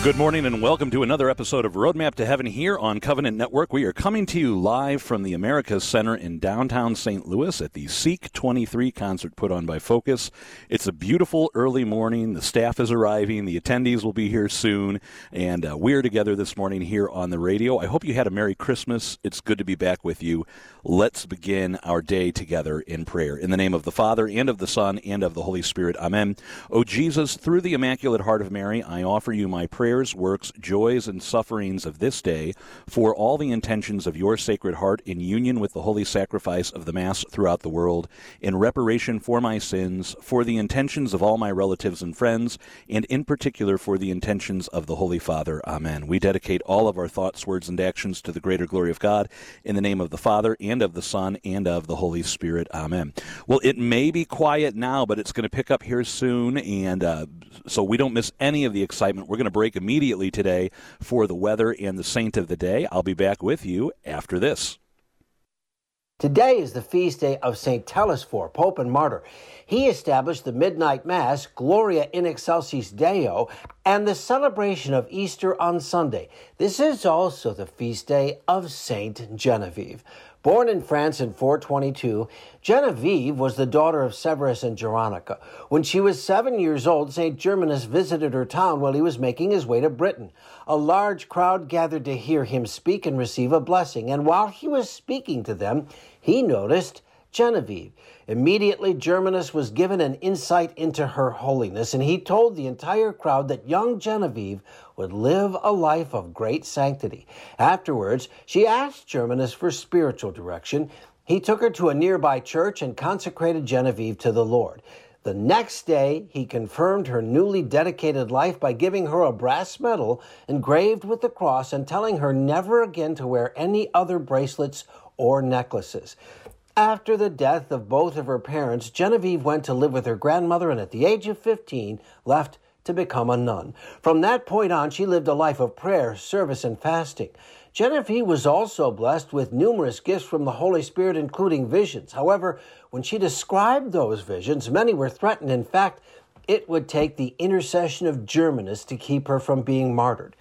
Well, good morning and welcome to another episode of Roadmap to Heaven here on Covenant Network. We are coming to you live from the Americas Center in downtown St. Louis at the Seek 23 concert put on by Focus. It's a beautiful early morning. The staff is arriving. The attendees will be here soon. And uh, we're together this morning here on the radio. I hope you had a Merry Christmas. It's good to be back with you. Let's begin our day together in prayer. In the name of the Father, and of the Son, and of the Holy Spirit. Amen. O Jesus, through the Immaculate Heart of Mary, I offer you my prayer prayers, works, joys, and sufferings of this day for all the intentions of your Sacred Heart in union with the holy sacrifice of the Mass throughout the world, in reparation for my sins, for the intentions of all my relatives and friends, and in particular for the intentions of the Holy Father. Amen. We dedicate all of our thoughts, words, and actions to the greater glory of God in the name of the Father, and of the Son, and of the Holy Spirit. Amen. Well, it may be quiet now, but it's going to pick up here soon, and uh, so we don't miss any of the excitement. We're going to break immediately today for the weather and the saint of the day. I'll be back with you after this. Today is the feast day of St. Telesphore, Pope and Martyr. He established the midnight mass, Gloria in excelsis Deo, and the celebration of Easter on Sunday. This is also the feast day of Saint Genevieve. Born in France in 422, Genevieve was the daughter of Severus and Geroncia. When she was seven years old, St. Germanus visited her town while he was making his way to Britain. A large crowd gathered to hear him speak and receive a blessing, and while he was speaking to them, he noticed Genevieve. Immediately, Germanus was given an insight into her holiness, and he told the entire crowd that young Genevieve would live a life of great sanctity. Afterwards, she asked Germanus for spiritual direction. He took her to a nearby church and consecrated Genevieve to the Lord. The next day, he confirmed her newly dedicated life by giving her a brass medal engraved with the cross and telling her never again to wear any other bracelets or necklaces. After the death of both of her parents, Genevieve went to live with her grandmother and at the age of 15 left to become a nun. From that point on, she lived a life of prayer, service, and fasting. Genevieve was also blessed with numerous gifts from the Holy Spirit, including visions. However, when she described those visions, many were threatened. In fact, it would take the intercession of Germanus to keep her from being martyred.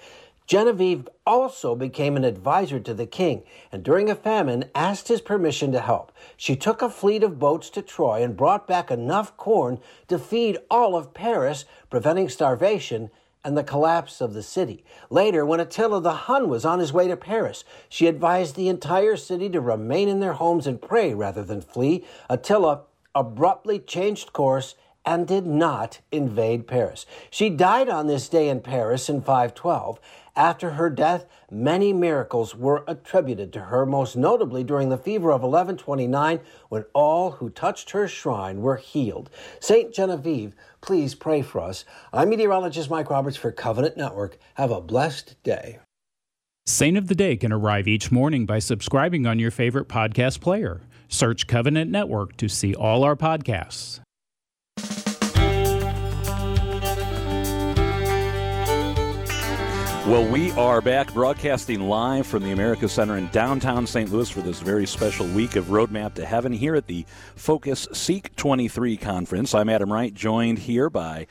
Genevieve also became an advisor to the king and during a famine asked his permission to help. She took a fleet of boats to Troy and brought back enough corn to feed all of Paris, preventing starvation and the collapse of the city. Later, when Attila the Hun was on his way to Paris, she advised the entire city to remain in their homes and pray rather than flee. Attila abruptly changed course and did not invade Paris. She died on this day in Paris in 512. After her death, many miracles were attributed to her, most notably during the fever of 1129 when all who touched her shrine were healed. St. Genevieve, please pray for us. I'm meteorologist Mike Roberts for Covenant Network. Have a blessed day. Saint of the Day can arrive each morning by subscribing on your favorite podcast player. Search Covenant Network to see all our podcasts. Well, we are back broadcasting live from the America Center in downtown St. Louis for this very special week of Roadmap to Heaven here at the Focus Seek 23 conference. I'm Adam Wright, joined here by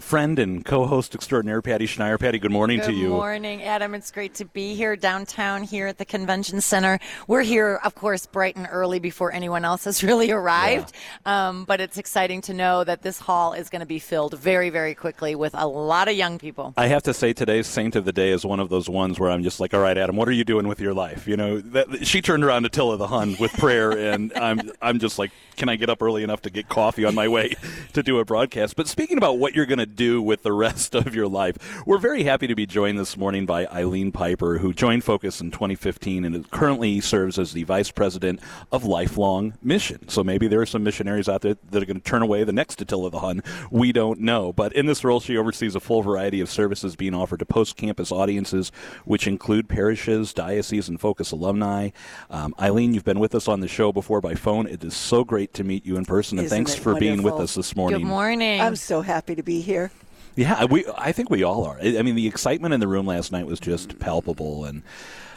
friend and co-host extraordinaire Patty Schneier. Patty, good morning good to you. Good morning, Adam. It's great to be here downtown here at the convention center. We're here, of course, bright and early before anyone else has really arrived. Yeah. Um, but it's exciting to know that this hall is going to be filled very, very quickly with a lot of young people. I have to say, today's Saint of the Day is one of those ones where I'm just like, all right, Adam, what are you doing with your life? You know, that, she turned around Attila the Hun with prayer, and I'm, I'm just like, can I get up early enough to get coffee on my way to do a broadcast? But speaking about what you're going to do with the rest of your life, we're very happy to be joined this morning by Eileen Piper, who joined Focus in 2015 and currently serves as the Vice President of Lifelong Mission. So maybe there are some missionaries out there that are going to turn away the next Attila the Hun. We don't know. But in this role, she oversees a full variety of services being offered to post campus audiences, which include parishes, dioceses, and Focus alumni. Um, Eileen, you've been with us on the show before by phone. It is so great to meet you in person, and Isn't thanks for wonderful? being with us this morning. Good morning. I'm so happy to be here. Yeah, we. I think we all are. I mean, the excitement in the room last night was just palpable, and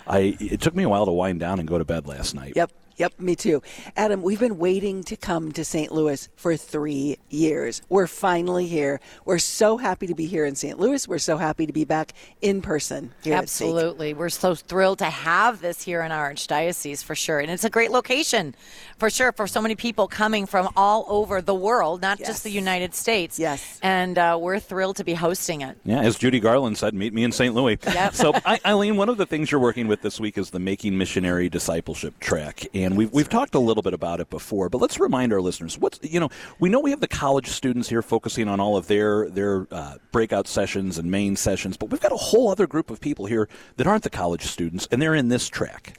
I. It took me a while to wind down and go to bed last night. Yep. Yep, me too. Adam, we've been waiting to come to St. Louis for three years. We're finally here. We're so happy to be here in St. Louis. We're so happy to be back in person here Absolutely. We're so thrilled to have this here in our archdiocese for sure. And it's a great location for sure for so many people coming from all over the world, not Yes. just the United States. Yes. And uh, we're thrilled to be hosting it. Yeah, as Judy Garland said, meet me in St. Louis. Yep. So, I, Eileen, one of the things you're working with this week is the Making Missionary Discipleship track, and we've we've talked a little bit about it before, but let's remind our listeners what's you know we know we have the college students here focusing on all of their their uh, breakout sessions and main sessions, but we've got a whole other group of people here that aren't the college students, and they're in this track.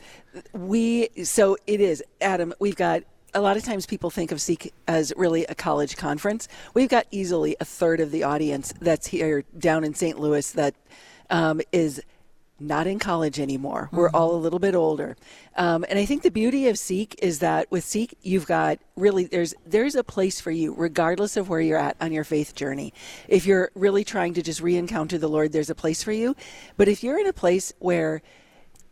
We so it is Adam. We've got a lot of times people think of Seek as really a college conference. We've got easily a third of the audience that's here down in St. Louis that um, is not in college anymore. We're all a little bit older, um, and I think the beauty of Seek is that with Seek, you've got really there's there's a place for you, regardless of where you're at on your faith journey. If you're really trying to just re-encounter the Lord, there's a place for you. But if you're in a place where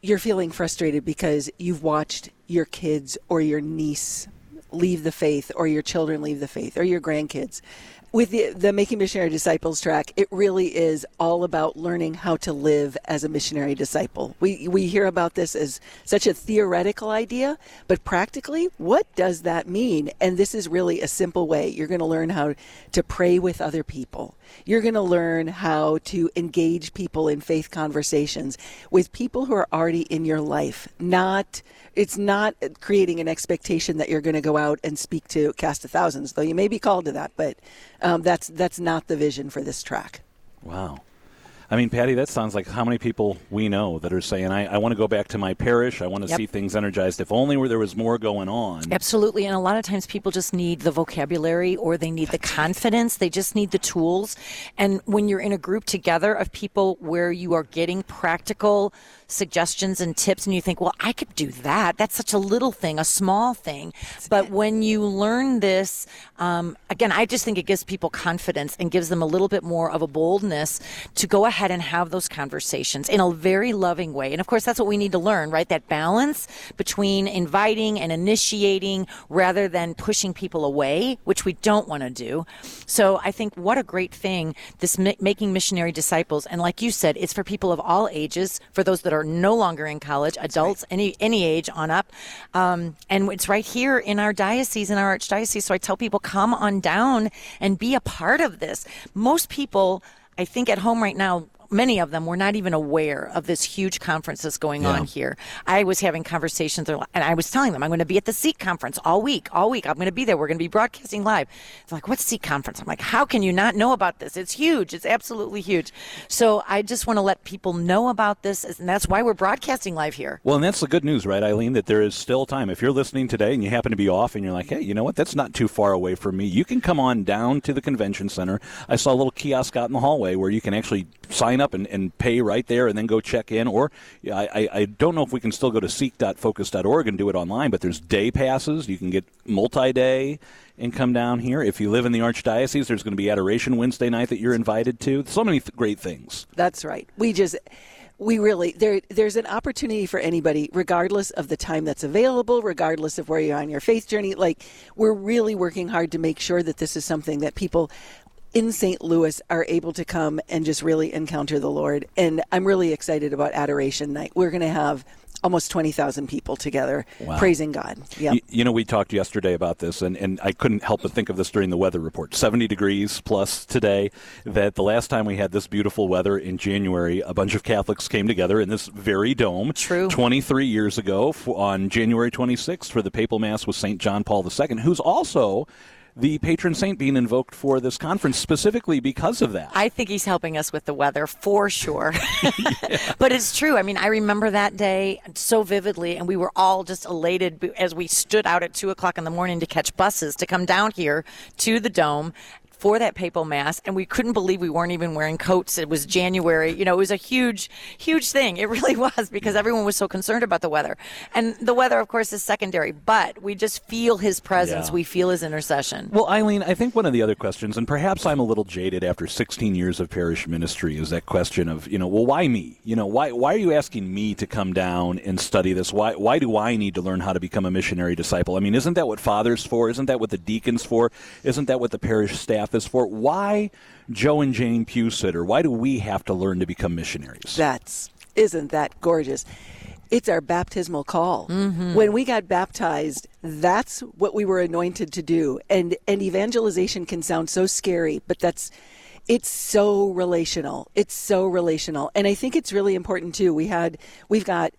you're feeling frustrated because you've watched your kids or your niece leave the faith or your children leave the faith or your grandkids with the, the making missionary disciples track it really is all about learning how to live as a missionary disciple. We we hear about this as such a theoretical idea but practically what does that mean? And this is really a simple way. You're going to learn how to pray with other people. You're going to learn how to engage people in faith conversations with people who are already in your life. Not it's not creating an expectation that you're going to go out and speak to cast of thousands though you may be called to that but um, that's that's not the vision for this track Wow. I mean, Patty, that sounds like how many people we know that are saying, I, I want to go back to my parish. I want to Yep. see things energized. If only where there was more going on. Absolutely. And a lot of times people just need the vocabulary or they need the confidence. They just need the tools. And when you're in a group together of people where you are getting practical suggestions and tips and you think, well, I could do that. That's such a little thing, a small thing. But when you learn this, um, again, I just think it gives people confidence and gives them a little bit more of a boldness to go ahead and have those conversations in a very loving way. And of course, that's what we need to learn, right? That balance between inviting and initiating rather than pushing people away, which we don't want to do. So I think what a great thing this ma- making missionary disciples. And like you said, it's for people of all ages, for those that are no longer in college, adults, any, any age on up. Um, and it's right here in our diocese, in our archdiocese. So I tell people, come on down and be a part of this. Most people, I think at home right now, many of them were not even aware of this huge conference that's going on here. I was having conversations, and I was telling them I'm going to be at the Seek conference all week. All week, I'm going to be there. We're going to be broadcasting live. They're like, "What's Seek conference?" I'm like, "How can you not know about this? It's huge. It's absolutely huge." So I just want to let people know about this, and that's why we're broadcasting live here. Well, and that's the good news, right, Eileen, that there is still time. If you're listening today and you happen to be off and you're like, hey, you know what, that's not too far away from me, you can come on down to the convention center. I saw a little kiosk out in the hallway where you can actually sign up and, and pay right there and then go check in. Or I, I don't know if we can still go to seek.focus.org and do it online, but there's day passes. You can get multi day and come down here. If you live in the Archdiocese, there's going to be Adoration Wednesday night that you're invited to. So many th- great things. That's right. We just we really there there's an opportunity for anybody regardless of the time that's available, regardless of where you're on your faith journey. Like we're really working hard to make sure that this is something that people in St. Louis are able to come and just really encounter the Lord. And I'm really excited about Adoration Night. We're going to have almost 20,000 people together Wow. praising God. Yeah. You, you know, we talked yesterday about this, and, and I couldn't help but think of this during the weather report. 70 degrees plus today. That the last time we had this beautiful weather in January, a bunch of Catholics came together in this very dome. True. 23 years ago on January 26th for the papal mass with St. John Paul II, who's also the patron saint being invoked for this conference specifically because of that. I think he's helping us with the weather for sure. but it's true. I mean, I remember that day so vividly, and we were all just elated as we stood out at two o'clock in the morning to catch buses to come down here to the dome. For that papal mass, and we couldn't believe we weren't even wearing coats. It was January. You know, it was a huge, huge thing. It really was because everyone was so concerned about the weather. And the weather, of course, is secondary, but we just feel his presence. Yeah. We feel his intercession. Well, Eileen, I think one of the other questions, and perhaps I'm a little jaded after 16 years of parish ministry, is that question of, you know, well, why me? You know, why why are you asking me to come down and study this? Why why do I need to learn how to become a missionary disciple? I mean, isn't that what fathers for? Isn't that what the deacons for? Isn't that what the parish staff is for? Why Joe and Jane Pew Pewsitter? Why do we have to learn to become missionaries? That's isn't that gorgeous? It's our baptismal call. Mm-hmm. When we got baptized, that's what we were anointed to do. And and evangelization can sound so scary, but that's it's so relational. It's so relational. And I think it's really important too. We had we've got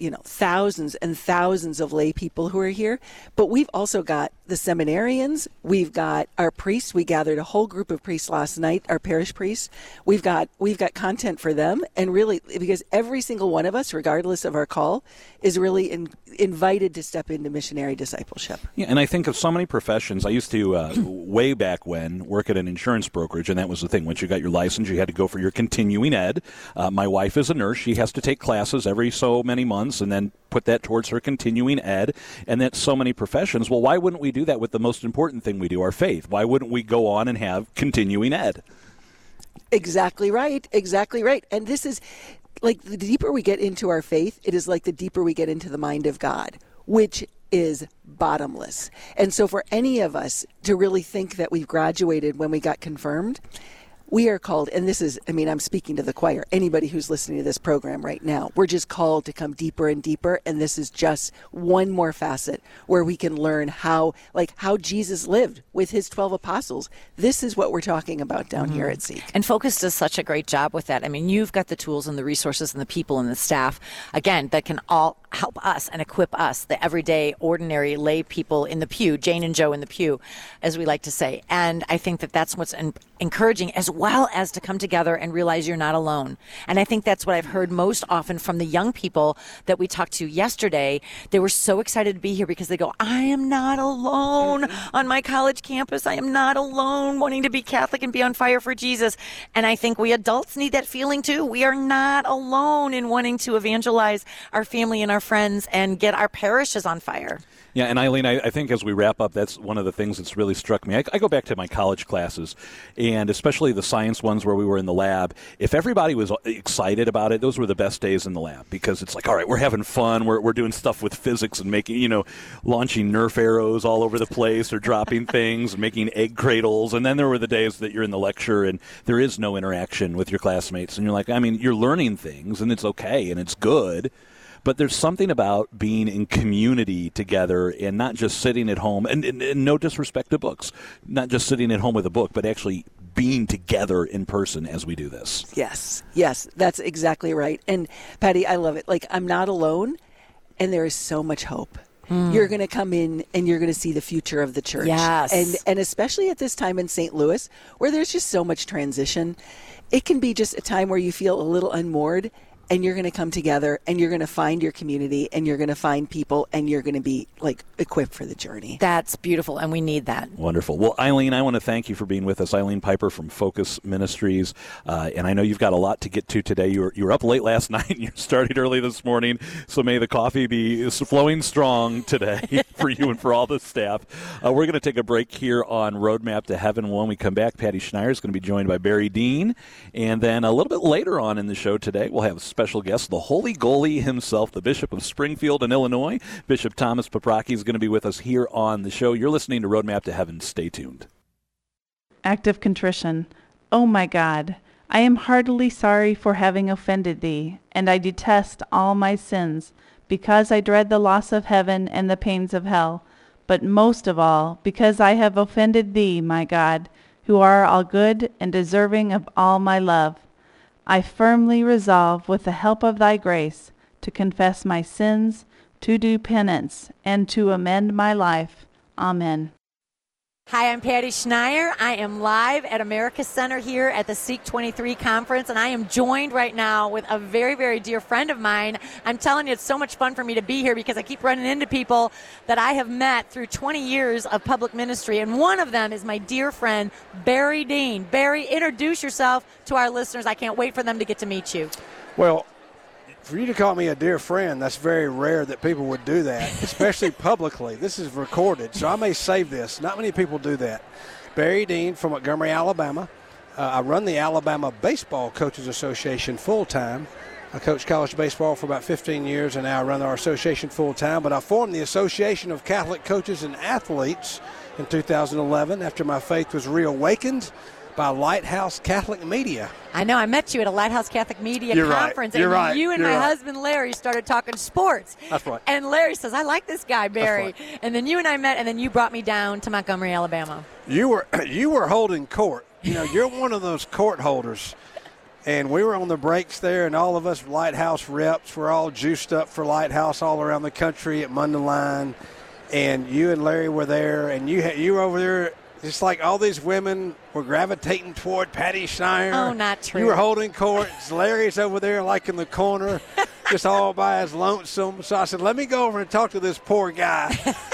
you know thousands and thousands of lay people who are here but we've also got the seminarians we've got our priests we gathered a whole group of priests last night our parish priests we've got we've got content for them and really because every single one of us regardless of our call is really in, invited to step into missionary discipleship Yeah, and I think of so many professions. I used to, uh, way back when, work at an insurance brokerage, and that was the thing. Once you got your license, you had to go for your continuing ed. Uh, my wife is a nurse. She has to take classes every so many months and then put that towards her continuing ed. And that so many professions. Well, why wouldn't we do that with the most important thing we do, our faith? Why wouldn't we go on and have continuing ed? Exactly right. Exactly right. And this is like the deeper we get into our faith, it is like the deeper we get into the mind of God, which is bottomless. And so for any of us to really think that we've graduated when we got confirmed, we are called, and this is, I mean, I'm speaking to the choir, anybody who's listening to this program right now, we're just called to come deeper and deeper. And this is just one more facet where we can learn how, like, how Jesus lived with his 12 apostles. This is what we're talking about down here mm-hmm. at Seek. And Focus does such a great job with that. I mean, you've got the tools and the resources and the people and the staff, again, that can all help us and equip us, the everyday, ordinary lay people in the pew, Jane and Joe in the pew, as we like to say. And I think that that's what's encouraging, as well as to come together and realize you're not alone. And I think that's what I've heard most often from the young people that we talked to yesterday. They were so excited to be here because they go, I am not alone mm-hmm. on my college campus. I am not alone wanting to be Catholic and be on fire for Jesus. And I think we adults need that feeling too. We are not alone in wanting to evangelize our family and our friends and get our parishes on fire. Yeah, and Eileen, I, I think as we wrap up, that's one of the things that's really struck me. I, I go back to my college classes, and especially the science ones where we were in the lab. If everybody was excited about it, those were the best days in the lab because it's like, all right, we're having fun. We're, we're doing stuff with physics and making, you know, launching Nerf arrows all over the place or dropping things and making egg cradles. And then there were the days that you're in the lecture and there is no interaction with your classmates. And you're like, I mean, you're learning things and it's okay and it's good but there's something about being in community together and not just sitting at home and, and, and, no disrespect to books not just sitting at home with a book but actually being together in person as we do this yes yes that's exactly right and patty i love it like i'm not alone and there is so much hope Mm. You're going to come in and you're going to see the future of the church. Yes. And and especially at this time in St. Louis where there's just so much transition, it can be just a time where you feel a little unmoored and you're going to come together and you're going to find your community and you're going to find people and you're going to be like equipped for the journey. That's beautiful and we need that. Wonderful. Well, Eileen, I want to thank you for being with us. Eileen Piper from Focus Ministries. Uh, and I know you've got a lot to get to today. You were, you were up late last night and you started early this morning. So may the coffee be flowing strong today for you and for all the staff. Uh, we're going to take a break here on Roadmap to Heaven. When we come back, Patty Schneier is going to be joined by Barry Dean. And then a little bit later on in the show today, we'll have special guest, the holy goalie himself, the Bishop of Springfield in Illinois. Bishop Thomas Paprocki is going to be with us here on the show. You're listening to Roadmap to Heaven. Stay tuned. Act of contrition. Oh my God, I am heartily sorry for having offended thee, and I detest all my sins, because I dread the loss of heaven and the pains of hell, but most of all because I have offended thee, my God, who are all good and deserving of all my love. I firmly resolve, with the help of thy grace, to confess my sins, to do penance, and to amend my life. Amen. Hi, I'm Patty Schneier. I am live at America Center here at the Seek 23 conference, and I am joined right now with a very, very dear friend of mine. I'm telling you, it's so much fun for me to be here because I keep running into people that I have met through 20 years of public ministry, and one of them is my dear friend, Barry Dean. Barry, introduce yourself to our listeners. I can't wait for them to get to meet you. Well, for you to call me a dear friend, that's very rare that people would do that, especially publicly. This is recorded, so I may save this. Not many people do that. Barry Dean from Montgomery, Alabama. Uh, I run the Alabama Baseball Coaches Association full time. I coached college baseball for about 15 years, and now I run our association full time. But I formed the Association of Catholic Coaches and Athletes in 2011 after my faith was reawakened by Lighthouse Catholic Media. I know. I met you at a Lighthouse Catholic Media You're right. conference, You're and right. you and You're my right. husband Larry started talking sports. That's right. And Larry says, "I like this guy, Barry." right. And then you and I met, and then you brought me down to Montgomery, Alabama. You were you were holding court. You know, you're one of those court holders. And we were on the breaks there, and all of us Lighthouse reps were all juiced up for Lighthouse all around the country at Mundelein. And you and Larry were there, and you had, you were over there. Just like all these women were gravitating toward Patty Schneier. Oh, not true. You were holding court. Larry's over there, like in the corner, just all by his lonesome. So I said, "Let me go over and talk to this poor guy."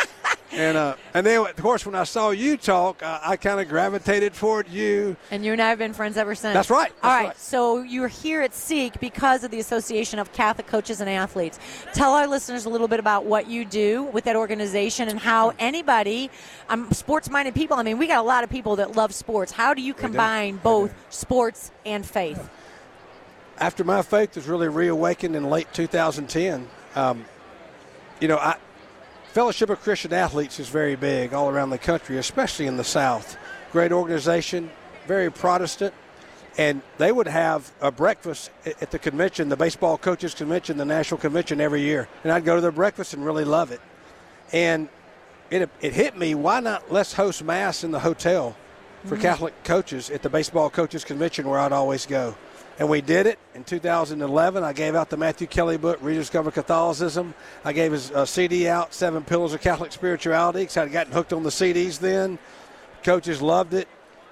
And uh, and then of course when I saw you talk, I, I kind of gravitated toward you. And you and I have been friends ever since. That's right. All That's right. right. So you're here at Seek because of the Association of Catholic Coaches and Athletes. Tell our listeners a little bit about what you do with that organization and how anybody, um, sports-minded people. I mean, we got a lot of people that love sports. How do you combine both sports and faith? After my faith was really reawakened in late 2010, um, you know, I, Fellowship of Christian Athletes is very big all around the country, especially in the South. Great organization, very Protestant, and they would have a breakfast at the convention, the baseball coaches convention, the national convention every year, and I'd go to their breakfast and really love it. And it, it hit me why not let's host mass in the hotel for mm-hmm. Catholic coaches at the baseball coaches convention where I'd always go. And we did it in 2011. I gave out the Matthew Kelly book, Rediscover Catholicism. I gave his uh, CD out, Seven Pillars of Catholic Spirituality, because I'd gotten hooked on the CDs then. Coaches loved it.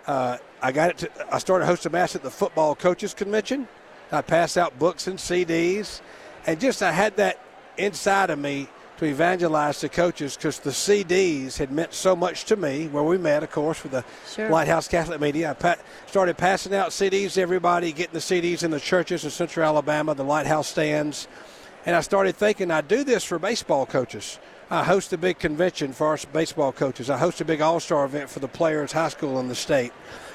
Uh, I got it. To, I started hosting mass at the football coaches convention. I passed out books and CDs, and just I had that inside of me to evangelize to coaches because the CDs had meant so much to me. Where we met, of course, with the Sure. Lighthouse Catholic Media. I pa- started passing out CDs to everybody, getting the CDs in the churches in Central Alabama, the Lighthouse stands, and I started thinking I'd do this for baseball coaches. I host a big convention for our baseball coaches. I host a big all-star event for the players, high school in the state.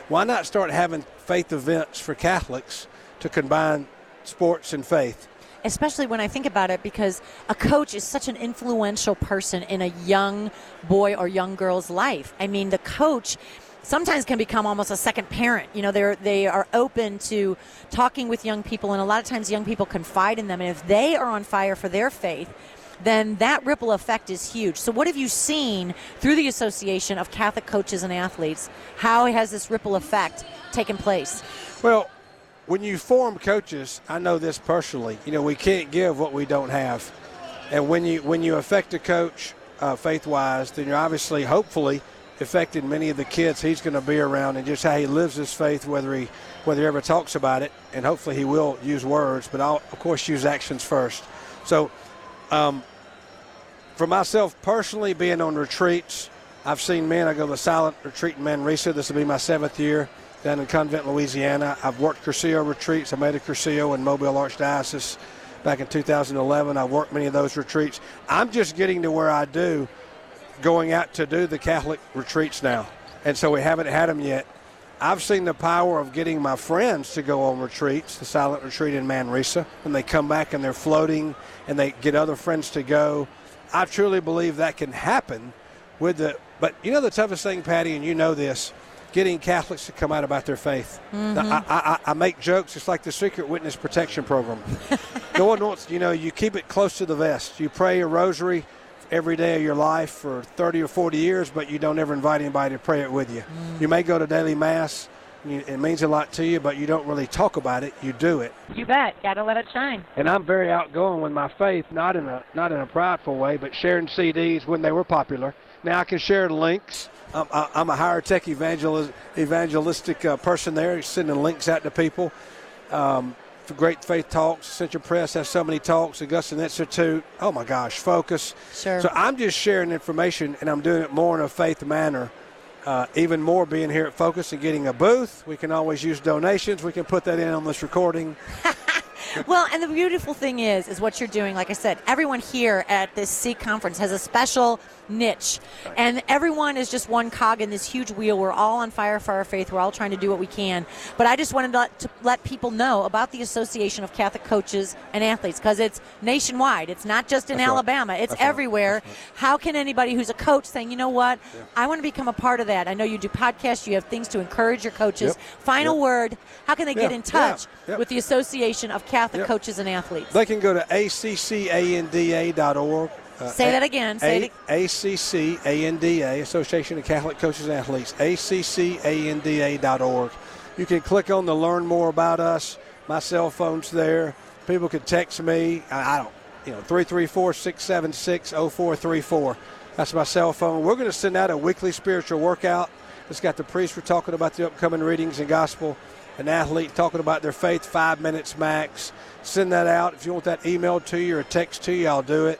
Why not start having faith events for Catholics to combine sports and faith? Especially when I think about it, because a coach is such an influential person in a young boy or young girl's life. I mean, the coach sometimes can become almost a second parent. You know, they're they are open to talking with young people, and a lot of times young people confide in them, and if they are on fire for their faith. Then that ripple effect is huge. So, what have you seen through the Association of Catholic Coaches and Athletes? How has this ripple effect taken place? Well, when you form coaches, I know this personally. You know, we can't give what we don't have, and when you when you affect a coach uh, faith-wise, then you're obviously, hopefully, affecting many of the kids he's going to be around and just how he lives his faith, whether he whether he ever talks about it, and hopefully he will use words, but I'll of course use actions first. So, um, for myself personally, being on retreats, I've seen men. I go to the silent retreat in Manresa. This will be my seventh year down in Convent, Louisiana. I've worked Cursillo retreats. I made a Cursillo in Mobile Archdiocese back in 2011. I've worked many of those retreats. I'm just getting to where I do going out to do the Catholic retreats now. And so we haven't had them yet. I've seen the power of getting my friends to go on retreats, the silent retreat in Manresa, and they come back and they're floating and they get other friends to go. I truly believe that can happen with the but you know the toughest thing, Patty, and you know this, getting Catholics to come out about their faith. Mm-hmm. Now, I, I, I make jokes. It's like the Secret Witness Protection Program. no one wants, you know, you keep it close to the vest. You pray a rosary every day of your life for 30 or 40 years, but you don't ever invite anybody to pray it with you. Mm. You may go to daily mass, You, it means a lot to you, but you don't really talk about it. You do it. You bet. Gotta let it shine. And I'm very outgoing with my faith, not in a not in a prideful way, but sharing CDs when they were popular. Now I can share links. I'm, I'm a higher tech evangel- evangelistic uh, person there, sending links out to people. Um, for Great Faith Talks, Ascension Press has so many talks, Augustine Institute. Oh my gosh, Focus. Sure. So I'm just sharing information, and I'm doing it more in a faith manner. Uh, even more being here at Focus and getting a booth. We can always use donations. We can put that in on this recording. Well, and the beautiful thing is, is what you're doing. Like I said, everyone here at this Seek conference has a special niche, and everyone is just one cog in this huge wheel. We're all on fire for our faith. We're all trying to do what we can. But I just wanted to let, to let people know about the Association of Catholic Coaches and Athletes because it's nationwide. It's not just in That's right. Alabama. It's That's everywhere. Right. How can anybody who's a coach saying, you know what, I want to become a part of that? I know you do podcasts. You have things to encourage your coaches. Yep. Final Yep. word. How can they get in touch Yeah. With the Association of Catholic. Coaches and Athletes? They can go to accanda.org. Uh, Say that again. Say it A- ACCANDA, Association of Catholic Coaches and Athletes, ACCANDA.org. You can click on the Learn More About Us. My cell phone's there. People can text me. I, I don't, you know, 334 676 0434. That's my cell phone. We're going to send out a weekly spiritual workout. It's got the priest we're talking about the upcoming readings and gospel, an athlete talking about their faith, five minutes max. Send that out. If you want that emailed to you or text to you, I'll do it.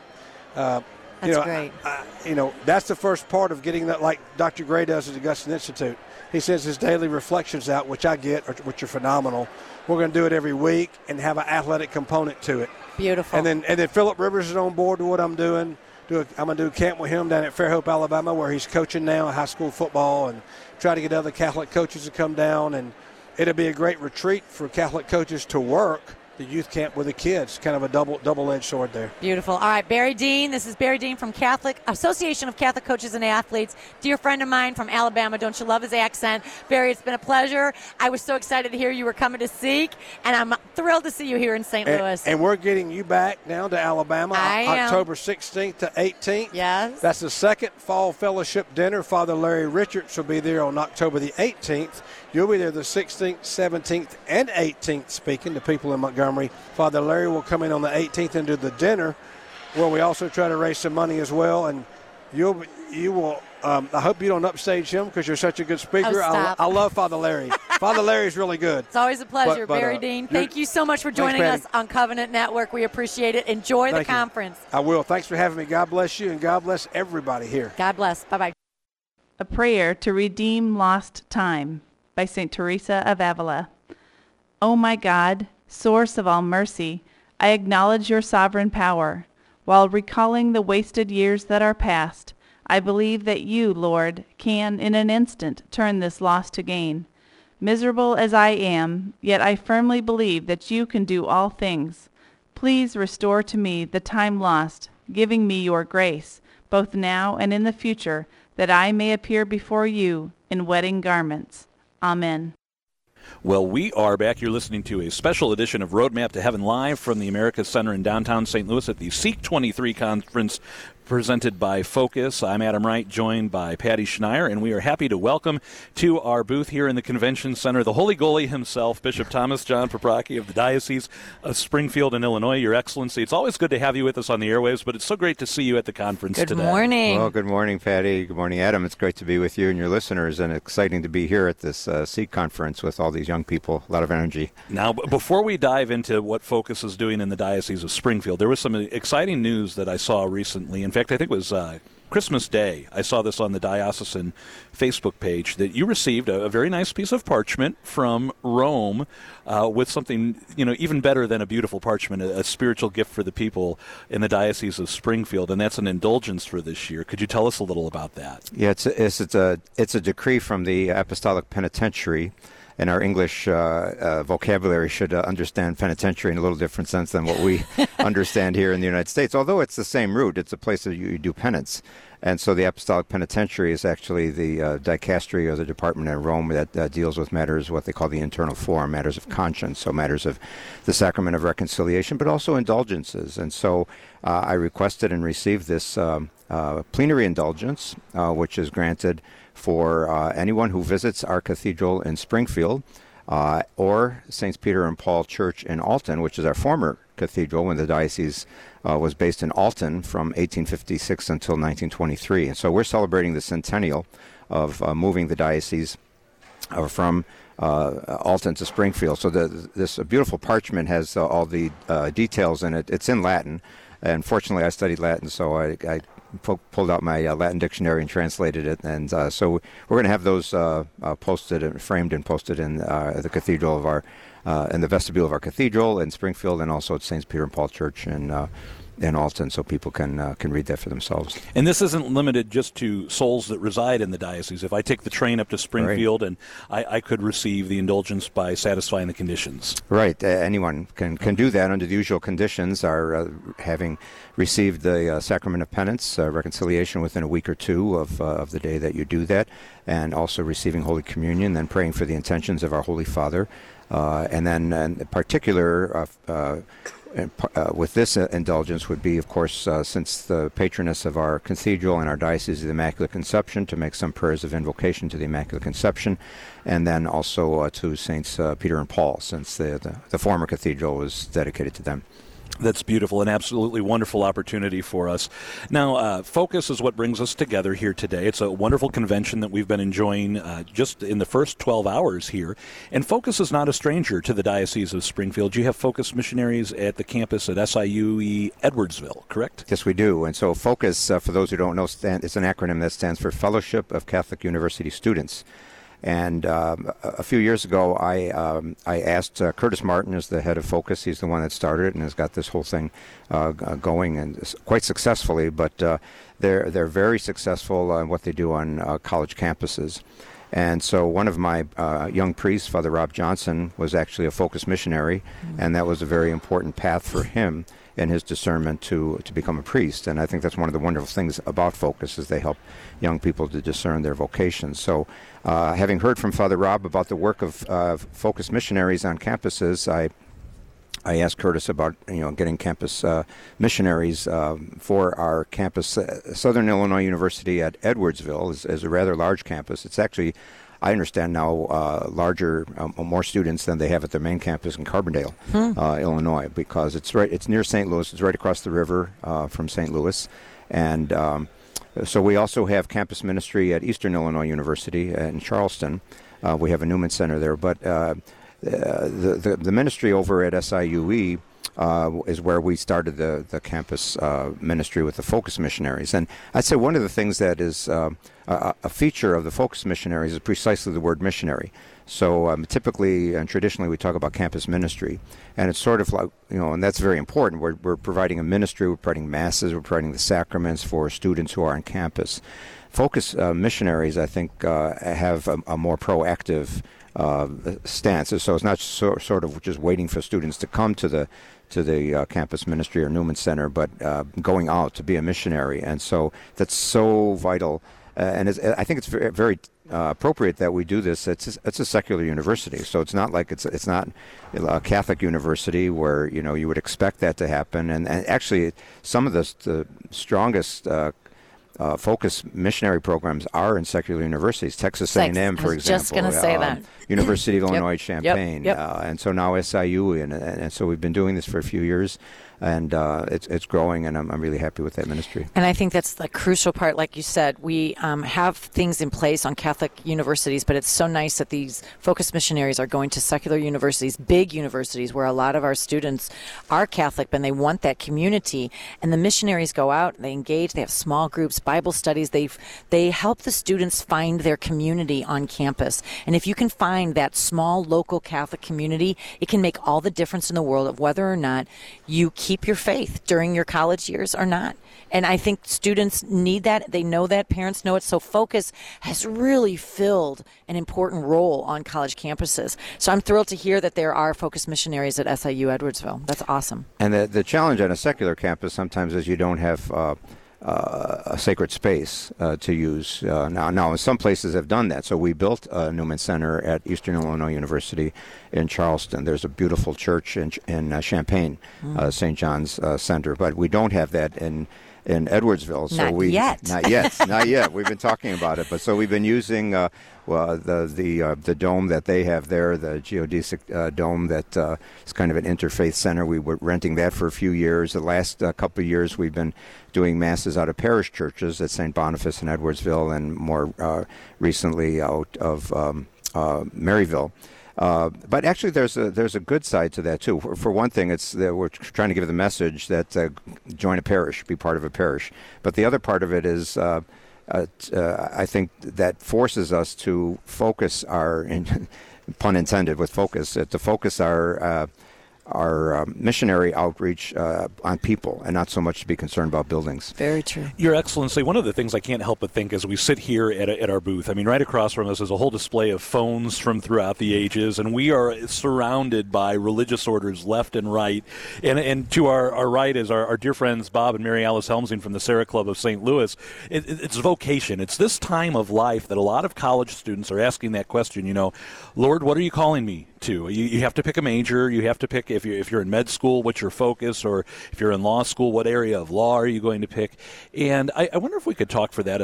Uh, you know, great. I, I- you know, that's the first part of getting that, like Dr. Gray does at the Augustine Institute. He sends his daily reflections out, which I get, or- which are phenomenal. We're going to do it every week and have an athletic component to it. Beautiful. And then, and then Philip Rivers is on board with what I'm doing. Do a, I'm going to do a camp with him down at Fairhope, Alabama, where he's coaching now high school football, and try to get other Catholic coaches to come down. And it'll be a great retreat for Catholic coaches to work the youth camp with the kids. Kind of a double double edged sword there. Beautiful. All right, Barry Dean. This is Barry Dean from Catholic Association of Catholic Coaches and Athletes. Dear friend of mine from Alabama. Don't you love his accent? Barry, it's been a pleasure. I was so excited to hear you were coming to Seek, and I'm thrilled to see you here in St. And, Louis. and we're getting you back now to Alabama, I am. October 16th to 18th. yes. That's the second fall fellowship dinner. Father Larry Richards will be there on October the 18th. You'll be there the 16th, 17th, and 18th speaking to people in Montgomery. Father Larry will come in on the 18th and do the dinner, where we also try to raise some money as well. And you'll you will. Um, I hope you don't upstage him because you're such a good speaker. Oh, stop. I, I love Father Larry. Father Larry's really good. it's always a pleasure, But- but, Barry uh, Dean. Thank you so much for joining Patty. us on Covenant Network. We appreciate it. Enjoy Thank the you. conference. I will. Thanks for having me. God bless you, and God bless everybody here. God bless. Bye bye. A Prayer to Redeem Lost Time by St. Teresa of Avila. O my God, source of all mercy, I acknowledge your sovereign power. While recalling the wasted years that are past, I believe that you, Lord, can in an instant turn this loss to gain. Miserable as I am, yet I firmly believe that you can do all things. Please restore to me the time lost, giving me your grace, both now and in the future, that I may appear before you in wedding garments. Amen. Well, we are back. You're listening to a special edition of Roadmap to Heaven live from the America Center in downtown St. Louis at the Seek 23 conference presented by Focus. I'm Adam Wright, joined by Patty Schneier, and we are happy to welcome to our booth here in the Convention Center the Holy Goalie himself, Bishop Thomas John Paprocki of the Diocese of Springfield in Illinois. Your Excellency, it's always good to have you with us on the airwaves, but it's so great to see you at the conference Good today. morning. Well, good morning, Patty. Good morning, Adam. It's great to be with you and your listeners, and exciting to be here at this uh, Seek conference with all these young people. A lot of energy. Now, before we dive into what Focus is doing in the Diocese of Springfield, there was some exciting news that I saw recently. In fact, I think it was uh, Christmas Day. I saw this on the diocesan Facebook page that you received a, a very nice piece of parchment from Rome uh, with something, you know, even better than a beautiful parchment, a, a spiritual gift for the people in the Diocese of Springfield, and that's an indulgence for this year. Could you tell us a little about that? Yeah, it's a, it's, it's a it's a decree from the Apostolic Penitentiary, and our English uh, uh, vocabulary should uh, understand penitentiary in a little different sense than what we understand here in the United States. Although it's the same root, it's a place that you, you do penance. And so the Apostolic Penitentiary is actually the uh, dicastery or the department in Rome that uh, deals with matters, what they call the internal forum, matters of conscience, so matters of the sacrament of reconciliation, but also indulgences. And so uh, I requested and received this um, uh, plenary indulgence, uh, which is granted for uh, anyone who visits our cathedral in Springfield uh, or St. Peter and Paul Church in Alton, which is our former cathedral when the diocese uh, was based in Alton from 1856 until 1923. And so we're celebrating the centennial of moving the diocese from uh, Alton to Springfield. So the, this beautiful parchment has uh, all the uh, details in it. It's in Latin. And fortunately, I studied Latin, so I, I po- pulled out my uh, Latin dictionary and translated it. And uh, so we're going to have those uh, posted and framed and posted in the cathedral of our, in the vestibule of our cathedral in Springfield, and also at St. Peter and Paul Church in in Alton, so people can uh, can read that for themselves. And this isn't limited just to souls that reside in the diocese. If I take the train up to Springfield, right. and I, I, could receive the indulgence by satisfying the conditions. Right, uh, anyone can can do that under the usual conditions. Are uh, having received the uh, sacrament of penance, uh, reconciliation within a week or two of uh, of the day that you do that, and also receiving Holy Communion, then praying for the intentions of our Holy Father. and then, in particular, uh, with this indulgence would be, of course, uh, since the patroness of our cathedral and our diocese of the Immaculate Conception, to make some prayers of invocation to the Immaculate Conception, and then also uh, to Saints uh, Peter and Paul, since the, the, the former cathedral was dedicated to them. That's beautiful. An absolutely wonderful opportunity for us. Now, uh, Focus is what brings us together here today. It's a wonderful convention that we've been enjoying uh, just in the first 12 hours here. And Focus is not a stranger to the Diocese of Springfield. You have Focus missionaries at the campus at SIUE Edwardsville, correct? Yes, we do. And so, Focus, uh, for those who don't know, stand, it's an acronym that stands for Fellowship of Catholic University Students. And um, a few years ago, I um, I asked uh, Curtis Martin, as the head of Focus. He's the one that started it and has got this whole thing uh, going and quite successfully. But uh, they're they're very successful in what they do on uh, college campuses. And so one of my uh, young priests, Father Rob Johnson, was actually a Focus missionary, mm-hmm. and that was a very important path for him in his discernment to to become a priest. And I think that's one of the wonderful things about Focus is they help young people to discern their vocations. So, uh, having heard from Father Rob about the work of uh, Focus missionaries on campuses, I I asked Curtis about you know getting campus uh, missionaries uh, for our campus. Uh, Southern Illinois University at Edwardsville is, is, a rather large campus. It's actually I understand now uh, larger, um, more students than they have at their main campus in Carbondale, hmm. uh, Illinois, because it's right. It's near St. Louis. It's right across the river uh, from St. Louis, and um, so we also have campus ministry at Eastern Illinois University in Charleston. Uh, we have a Newman Center there, but uh, the, the, the ministry over at SIUE uh, is where we started the, the campus uh, ministry with the Focus Missionaries. And I'd say one of the things that is uh, a, a, feature of the Focus Missionaries is precisely the word missionary. So um, typically and traditionally we talk about campus ministry, and it's sort of like you know, and that's very important. We're, we're providing a ministry, we're providing masses, we're providing the sacraments for students who are on campus. Focus uh, missionaries, I think, uh, have a, a more proactive uh, stance. So it's not so, sort of just waiting for students to come to the to the uh, campus ministry or Newman Center, but uh, going out to be a missionary. And so that's so vital. Uh, and I think it's very, very uh, appropriate that we do this. It's a, it's a secular university, so it's not like it's it's not a Catholic university where you know you would expect that to happen. And, and actually, some of the, the strongest uh, focus missionary programs are in secular universities. Texas A&M, for example. Just going to say um, that. University of Illinois yep. Champaign, yep. Yep. Uh, and so now SIU, and, and so we've been doing this for a few years and uh, it's it's growing, and I'm, I'm really happy with that ministry. And I think that's the crucial part. Like you said, we um, have things in place on Catholic universities, but it's so nice that these focus missionaries are going to secular universities, big universities, where a lot of our students are Catholic, and they want that community. And the missionaries go out, they engage, they have small groups, Bible studies. They they help the students find their community on campus. And if you can find that small local Catholic community, it can make all the difference in the world of whether or not you keep keep your faith during your college years or not. And I think students need that. They know that. Parents know it. So Focus has really filled an important role on college campuses. So I'm thrilled to hear that there are Focus missionaries at SIU Edwardsville. That's awesome. And the, the challenge on a secular campus sometimes is you don't have. Uh, uh, a sacred space uh, to use. Uh, now, now, some places have done that. So we built a Newman Center at Eastern Illinois University in Charleston. There's a beautiful church in, in uh, Champaign, mm. St. John's uh, Center, but we don't have that in in Edwardsville. So Not we yet. not yet, not yet. We've been talking about it, but so we've been using uh, well the the uh, the dome that they have there, the geodesic uh, dome that uh, is kind of an interfaith center. We were renting that for a few years. The last uh, couple of years, we've been doing masses out of parish churches at St. Boniface in Edwardsville, and more uh, recently out of um, uh, Maryville. Uh, but actually, there's a there's a good side to that too. For, for one thing, it's that we're trying to give the message that uh, join a parish, be part of a parish. But the other part of it is, uh, uh, uh, I think that forces us to focus our, pun intended, with focus, uh, to focus our our um, missionary outreach uh, on people, and not so much to be concerned about buildings. Very true. Your Excellency, one of the things I can't help but think as we sit here at, at our booth, I mean, right across from us is a whole display of phones from throughout the ages, and we are surrounded by religious orders left and right. And, and to our, our right is our, our dear friends Bob and Mary Alice Helmsing from the Serra Club of St. Louis. It, it- it's vocation. It's this time of life that a lot of college students are asking that question, you know, Lord, what are you calling me to? You, you have to pick a major. You have to pick, if you're, if you're in med school, what's your focus? Or if you're in law school, what area of law are you going to pick? And I, I wonder if we could talk for that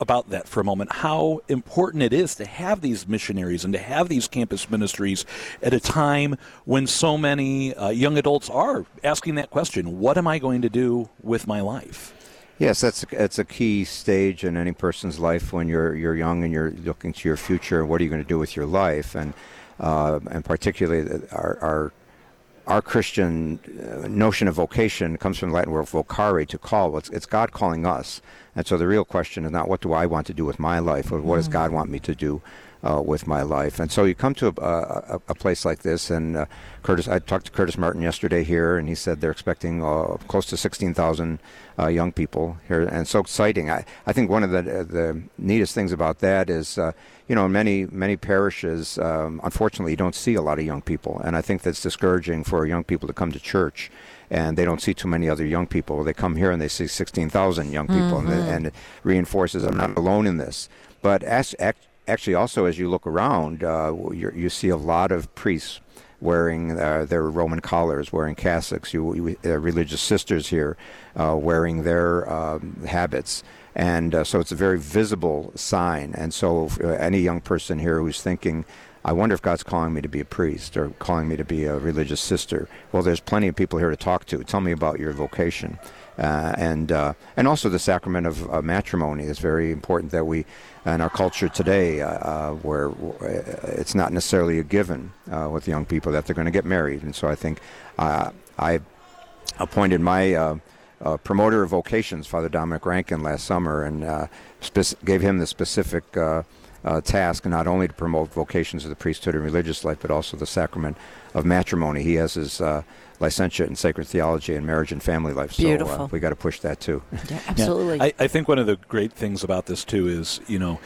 about that for a moment. How important it is to have these missionaries and to have these campus ministries at a time when so many uh, young adults are asking that question: What am I going to do with my life? Yes, that's that's a key stage in any person's life when you're you're young and you're looking to your future. What are you going to do with your life? And uh, and particularly our our our Christian uh, notion of vocation comes from the Latin word vocare, to call. It's, it's God calling us. And so the real question is not what do I want to do with my life, or what does God want me to do uh, with my life? And so you come to a, a, a place like this, and uh, Curtis, I talked to Curtis Martin yesterday here, and he said they're expecting uh, close to 16,000 uh, young people here, and so exciting. I, I think one of the the neatest things about that is, uh, you know, in many many parishes, um, unfortunately, you don't see a lot of young people, and I think that's discouraging for young people to come to church. And they don't see too many other young people. They come here and they see 16,000 young people, and, and it reinforces I'm not alone in this. But as, actually, also as you look around, uh, you you see a lot of priests wearing uh, their Roman collars, wearing cassocks. You, you uh, religious sisters here uh, wearing their um, habits, and uh, so it's a very visible sign. And so, if, uh, any young person here who's thinking, "I wonder if God's calling me to be a priest or calling me to be a religious sister," well, there's plenty of people here to talk to. Tell me about your vocation. Uh, and uh, and also the sacrament of uh, matrimony is very important that we in our culture today, uh, uh, where uh, it's not necessarily a given with young people that they're going to get married, and so I think I appointed my uh, promoter of vocations, Father Dominic Rankin, last summer, and uh, spec- gave him the specific uh, uh, task not only to promote vocations of the priesthood and religious life, but also the sacrament of matrimony. He has his uh, licentiate in sacred theology and marriage and family life, so uh, Beautiful. we got to push that too. Yeah, Yeah. absolutely. I, I think one of the great things about this too is, you know,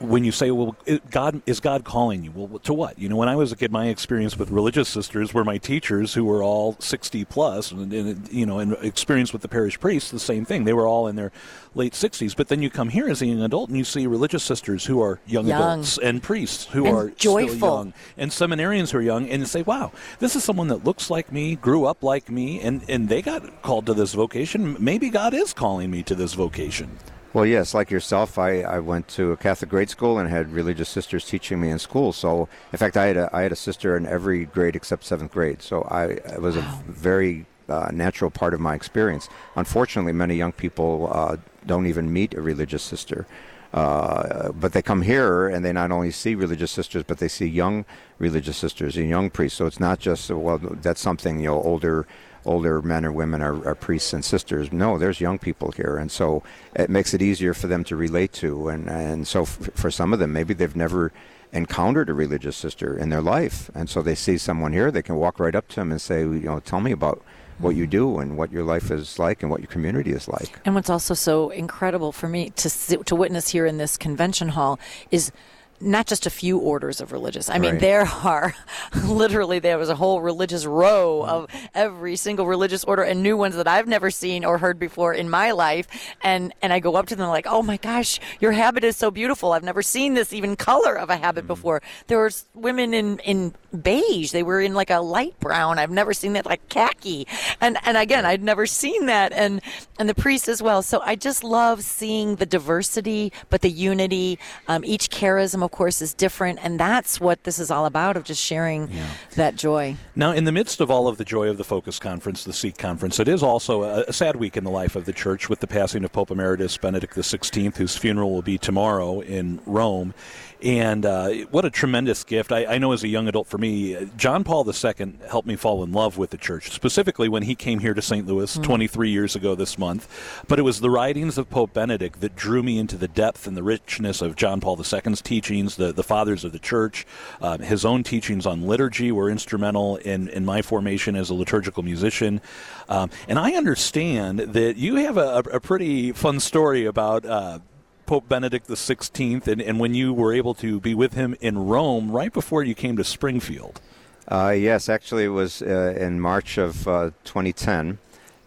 when you say, "Well, God is God calling you?" Well, to what? You know, when I was a kid, my experience with religious sisters were my teachers who were all sixty plus, and, and you know, and experience with the parish priests, the same thing. They were all in their late sixties. But then you come here as a young adult, and you see religious sisters who are young, Young. adults, and priests who And are joyful. still young, and seminarians who are young, and say, "Wow, this is someone that looks like me, grew up like me, and and they got called to this vocation. Maybe God is calling me to this vocation." Well, yes, like yourself, I, I went to a Catholic grade school and had religious sisters teaching me in school. So, in fact, I had a, I had a sister in every grade except seventh grade. So, I it was a very uh, natural part of my experience. Unfortunately, many young people uh, don't even meet a religious sister. Uh, but they come here and they not only see religious sisters, but they see young religious sisters and young priests. So it's not just well, that's something you know older older men or women are, are priests and sisters. No, there's young people here, and so it makes it easier for them to relate to. And and so f- for some of them, maybe they've never encountered a religious sister in their life, and so they see someone here, they can walk right up to them and say, you know, tell me about what you do and what your life is like and what your community is like. And what's also so incredible for me to to witness here in this convention hall is not just a few orders of religious. I mean, Right. there are literally there was a whole religious row mm. of every single religious order and new ones that I've never seen or heard before in my life. And and I go up to them like, "Oh my gosh, your habit is so beautiful. I've never seen this even color of a habit mm. before." There was women in in beige. They were in like a light brown. I've never seen that like khaki. And and again, I'd never seen that and and the priests as well. So I just love seeing the diversity, but the unity. Um, each charism, of course, is different, and that's what this is all about of just sharing yeah. that joy. Now, in the midst of all of the joy of the Focus Conference, the Seek Conference, it is also a, a sad week in the life of the church with the passing of Pope Emeritus Benedict XVI, whose funeral will be tomorrow in Rome. And uh, what a tremendous gift. I, I, know as a young adult for me, John Paul II helped me fall in love with the church, specifically when he came here to St. Louis mm. 23 years ago this month. But it was the writings of Pope Benedict that drew me into the depth and the richness of John Paul II's teachings, the, the fathers of the church. Uh, his own teachings on liturgy were instrumental in, in my formation as a liturgical musician. Um, and I understand that you have a, a pretty fun story about. Uh, Pope Benedict XVI, and, and when you were able to be with him in Rome right before you came to Springfield. Uh, yes, actually, it was uh, in March of uh, 2010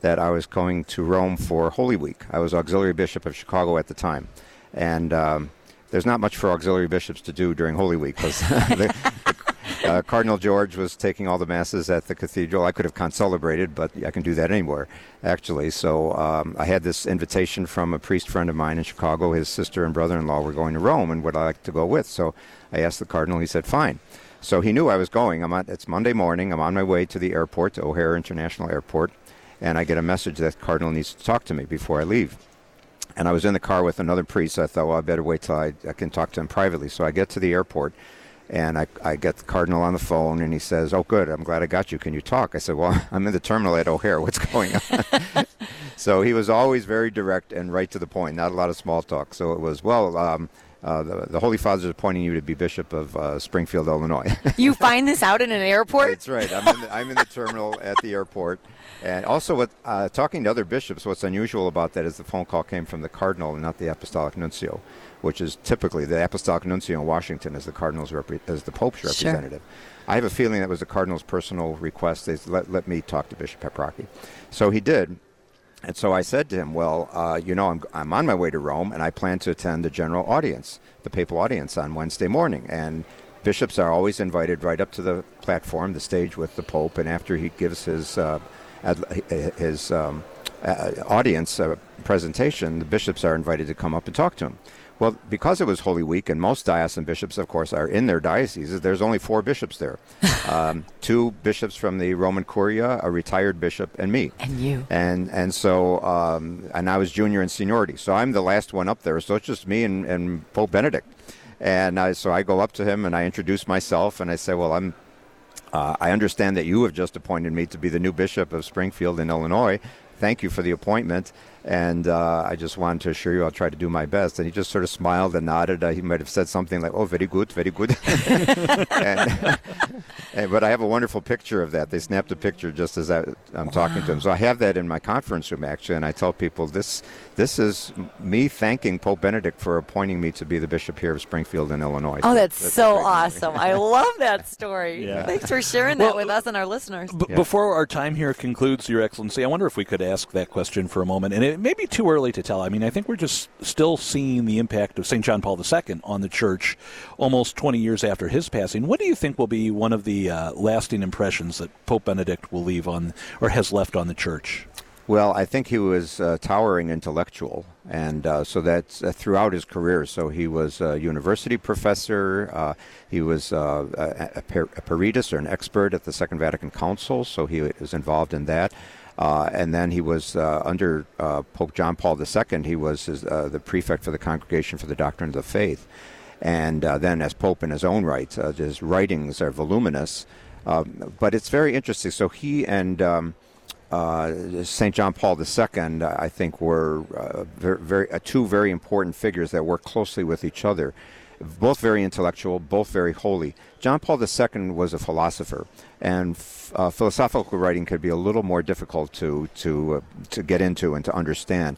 that I was going to Rome for Holy Week. I was auxiliary bishop of Chicago at the time, and um, there's not much for auxiliary bishops to do during Holy Week because the, uh, Cardinal George was taking all the masses at the cathedral. I could have concelebrated, but I can do that anywhere, actually. So um, I had this invitation from a priest friend of mine in Chicago. His sister and brother-in-law were going to Rome, and would I like to go with? So I asked the cardinal. He said, "Fine." So he knew I was going. I'm on, it's Monday morning. I'm on my way to the airport, to O'Hare International Airport, and I get a message that cardinal needs to talk to me before I leave. And I was in the car with another priest. I thought, well, I better wait till I, I can talk to him privately. So I get to the airport and I, I get the cardinal on the phone, and he says, "Oh, good. I'm glad I got you. Can you talk?" I said, "Well, I'm in the terminal at O'Hare. What's going on?" so he was always very direct and right to the point. Not a lot of small talk. So it was, well, um, uh, the, the, Holy Father is appointing you to be Bishop of uh, Springfield, Illinois. you find this out in an airport? That's right. I'm in the, I'm in the terminal at the airport. And also, with uh, talking to other bishops, what's unusual about that is the phone call came from the cardinal and not the apostolic nuncio which is typically the apostolic nuncio in Washington as the cardinal's repre- as the pope's representative. Sure. I have a feeling that was the cardinal's personal request. They let, let me talk to Bishop Paprocki. So he did. And so I said to him, Well, uh, you know, I'm, I'm on my way to Rome and I plan to attend the general audience, the papal audience on Wednesday morning. And bishops are always invited right up to the platform, the stage with the Pope. And after he gives his, uh, his um, uh, audience uh, presentation, the bishops are invited to come up and talk to him. Well, because it was Holy Week, and most diocesan bishops, of course, are in their dioceses, there's only four bishops there. um, two bishops from the Roman Curia, a retired bishop, and me. And you. And and so, um, and I was junior in seniority. So I'm the last one up there. So it's just me and, and Pope Benedict. And I, so I go up to him and I introduce myself and I say, well, I'm uh, I understand that you have just appointed me to be the new bishop of Springfield in Illinois. Thank you for the appointment. And uh, I just wanted to assure you I'll try to do my best. And he just sort of smiled and nodded. Uh, he might have said something like, oh, very good, very good. and, and, but I have a wonderful picture of that. They snapped a picture just as I, am wow. talking to him. So I have that in my conference room, actually. And I tell people this, this is me thanking Pope Benedict for appointing me to be the bishop here of Springfield in Illinois. Oh, that's, that's so awesome. I love that story. Yeah. Thanks for sharing that well, with us and our listeners. B- yeah. Before our time here concludes, Your Excellency, I wonder if we could ask that question for a moment. And it may be too early to tell. I mean, I think we're just still seeing the impact of St. John Paul II on the church almost 20 years after his passing. What do you think will be one of the uh, lasting impressions that Pope Benedict will leave on or has left on the church? Well, I think he was a towering intellectual, and uh, so that's uh, throughout his career. So he was a university professor. Uh, he was uh, a, a, per- a peritus or an expert at the Second Vatican Council, so he was involved in that. Uh, and then he was uh, under uh, Pope John Paul II. He was his, uh, the prefect for the Congregation for the Doctrine of the Faith, and uh, then as Pope in his own right, uh, his writings are voluminous. Um, but it's very interesting. So he and um, St. John Paul II, I think, were very, very two very important figures that work closely with each other both very intellectual, both very holy. John Paul II was a philosopher, and uh, philosophical writing could be a little more difficult to to uh, to get into and to understand.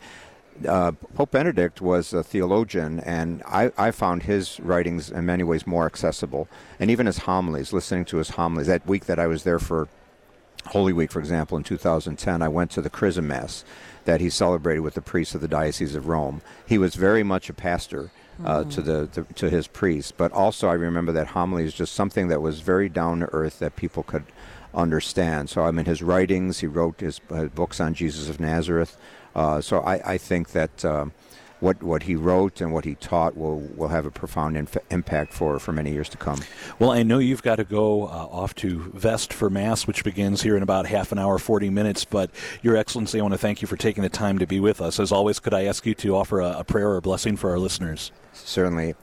Uh, Pope Benedict was a theologian, and I, I, found his writings in many ways more accessible. And even his homilies, listening to his homilies. That week that I was there for Holy Week, for example, in 2010, I went to the Chrism Mass that he celebrated with the priests of the Diocese of Rome. He was very much a pastor uh, to the, the to his priests. But also, I remember that homily is just something that was very down to earth that people could understand. So, I mean, his writings, he wrote his, his books on Jesus of Nazareth. Uh, so, I, I think that. Um, what, what he wrote and what he taught will, will have a profound inf- impact for, for many years to come. Well, I know you've got to go uh, off to Vest for Mass, which begins here in about half an hour, 40 minutes. But, Your Excellency, I want to thank you for taking the time to be with us. As always, could I ask you to offer a, a prayer or a blessing for our listeners? Certainly.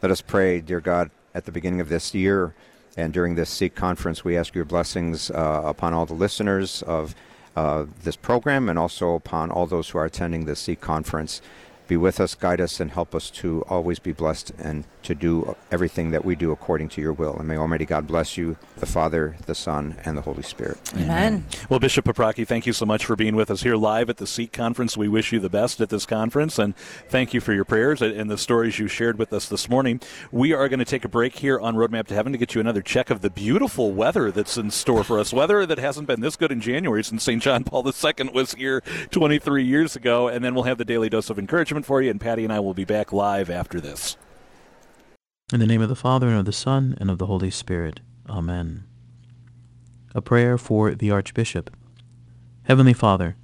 Let us pray, dear God, at the beginning of this year and during this Seek conference, we ask your blessings uh, upon all the listeners of uh, this program and also upon all those who are attending the Seek conference be with us, guide us, and help us to always be blessed and to do everything that we do according to your will. And may Almighty God bless you, the Father, the Son, and the Holy Spirit. Amen. Well, Bishop Paprocki, thank you so much for being with us here live at the Seek Conference. We wish you the best at this conference, and thank you for your prayers and the stories you shared with us this morning. We are going to take a break here on Roadmap to Heaven to get you another check of the beautiful weather that's in store for us. Weather that hasn't been this good in January since St. John Paul II was here 23 years ago, and then we'll have the daily dose of encouragement for you, and Patty and I will be back live after this. In the name of the Father, and of the Son, and of the Holy Spirit. Amen. A prayer for the Archbishop. Heavenly Father,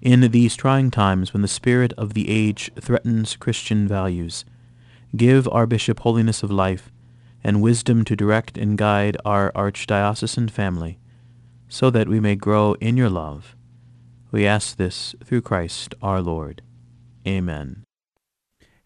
in these trying times when the spirit of the age threatens Christian values, give our bishop holiness of life and wisdom to direct and guide our archdiocesan family, so that we may grow in your love. We ask this through Christ our Lord. Amen.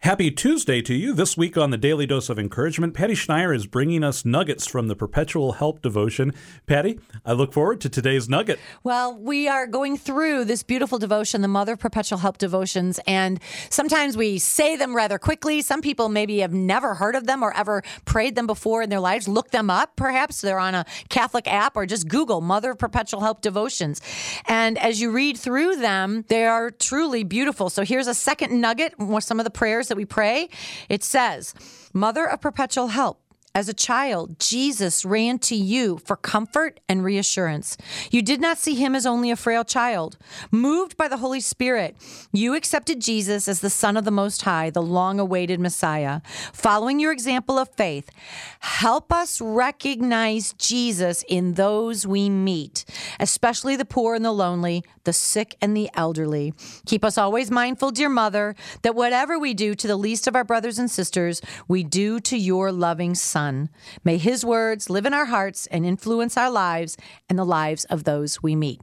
Happy Tuesday to you. This week on the Daily Dose of Encouragement, Patty Schneier is bringing us nuggets from the Perpetual Help devotion. Patty, I look forward to today's nugget. Well, we are going through this beautiful devotion, the Mother Perpetual Help devotions, and sometimes we say them rather quickly. Some people maybe have never heard of them or ever prayed them before in their lives. Look them up, perhaps. They're on a Catholic app or just Google Mother Perpetual Help devotions. And as you read through them, they are truly beautiful. So here's a second nugget, some of the prayers that we pray. It says, Mother of Perpetual Help. As a child, Jesus ran to you for comfort and reassurance. You did not see him as only a frail child. Moved by the Holy Spirit, you accepted Jesus as the Son of the Most High, the long awaited Messiah. Following your example of faith, help us recognize Jesus in those we meet, especially the poor and the lonely, the sick and the elderly. Keep us always mindful, dear Mother, that whatever we do to the least of our brothers and sisters, we do to your loving Son. May his words live in our hearts and influence our lives and the lives of those we meet.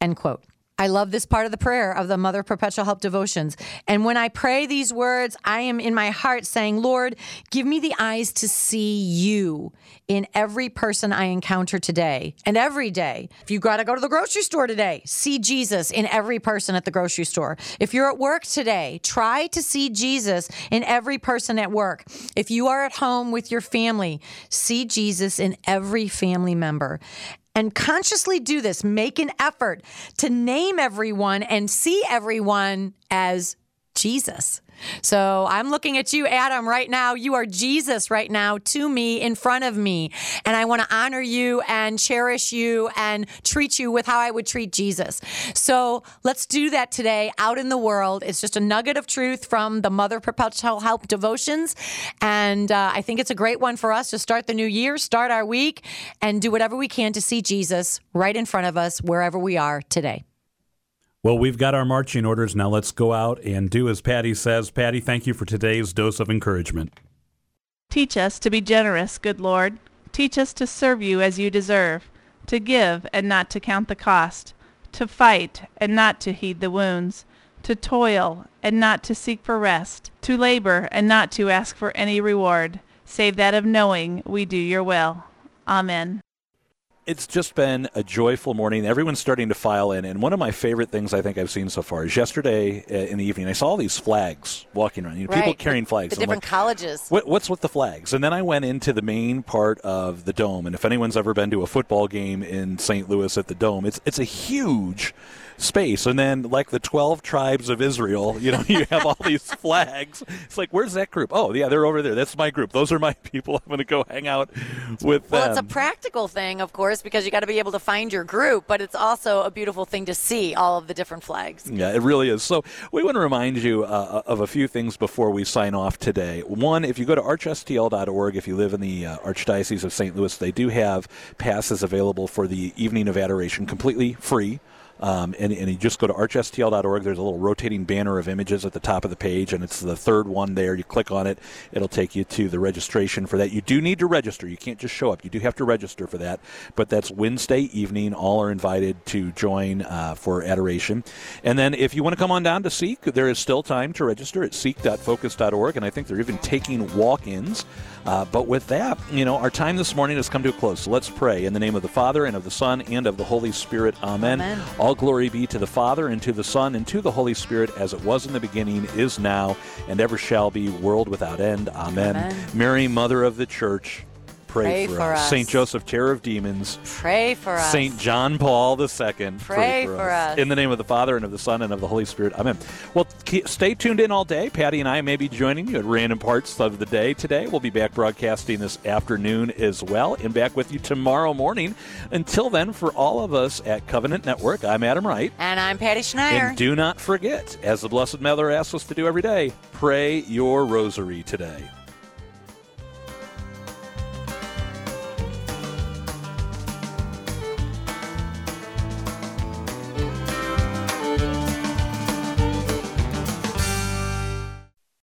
End quote. I love this part of the prayer of the Mother Perpetual Help devotions. And when I pray these words, I am in my heart saying, Lord, give me the eyes to see you in every person I encounter today and every day. If you got to go to the grocery store today, see Jesus in every person at the grocery store. If you're at work today, try to see Jesus in every person at work. If you are at home with your family, see Jesus in every family member and consciously do this, make an effort to name everyone and see everyone as Jesus. So I'm looking at you, Adam, right now. You are Jesus right now to me in front of me. And I want to honor you and cherish you and treat you with how I would treat Jesus. So let's do that today out in the world. It's just a nugget of truth from the Mother Perpetual Help devotions. And uh, I think it's a great one for us to start the new year, start our week, and do whatever we can to see Jesus right in front of us wherever we are today. Well, we've got our marching orders. Now let's go out and do as Patty says. Patty, thank you for today's dose of encouragement. Teach us to be generous, good Lord. Teach us to serve you as you deserve, to give and not to count the cost, to fight and not to heed the wounds, to toil and not to seek for rest, to labor and not to ask for any reward, save that of knowing we do your will. Amen it's just been a joyful morning. Everyone's starting to file in, and one of my favorite things I think I've seen so far is yesterday uh, in the evening. I saw all these flags walking around. You know, right. people carrying flags. The different like, colleges. What, what's with the flags? And then I went into the main part of the dome. And if anyone's ever been to a football game in St. Louis at the dome, it's it's a huge space. And then, like the 12 tribes of Israel, you know, you have all these flags. It's like, where's that group? Oh, yeah, they're over there. That's my group. Those are my people. I'm going to go hang out with Well, them. Well, it's a practical thing, of course, because you got to be able to find your group, but it's also a beautiful thing to see all of the different flags. Yeah, it really is. So we want to remind you uh, of a few things before we sign off today. One, if you go to archstl.org, if you live in the uh, Archdiocese of St. Louis, they do have passes available for the Evening of Adoration, completely free. Um, and, and you just go to archstl.org. There's a little rotating banner of images at the top of the page, and it's the third one there. You click on it, it'll take you to the registration for that. You do need to register. You can't just show up. You do have to register for that. But that's Wednesday evening. All are invited to join uh, for adoration. And then if you want to come on down to Seek, there is still time to register at seek.focus.org, and I think they're even taking walk-ins. Uh, but with that, you know, our time this morning has come to a close. So let's pray in the name of the Father and of the Son and of the Holy Spirit. Amen. Amen. All glory be to the Father and to the Son and to the Holy Spirit, as it was in the beginning, is now, and ever shall be, world without end. Amen. Amen. Mary, Mother of the Church, pray, Pray for us. Saint Joseph, Terror of Demons. Pray for us. Saint John Paul II. Pray, Pray for us. In the name of the Father and of the Son and of the Holy Spirit. Amen. Well, stay tuned in all day. Patty and I may be joining you at random parts of the day today. We'll be back broadcasting this afternoon as well and back with you tomorrow morning. Until then, for all of us at Covenant Network, I'm Adam Wright. And I'm Patty Schneier. And do not forget, as the Blessed Mother asks us to do every day, pray your rosary today.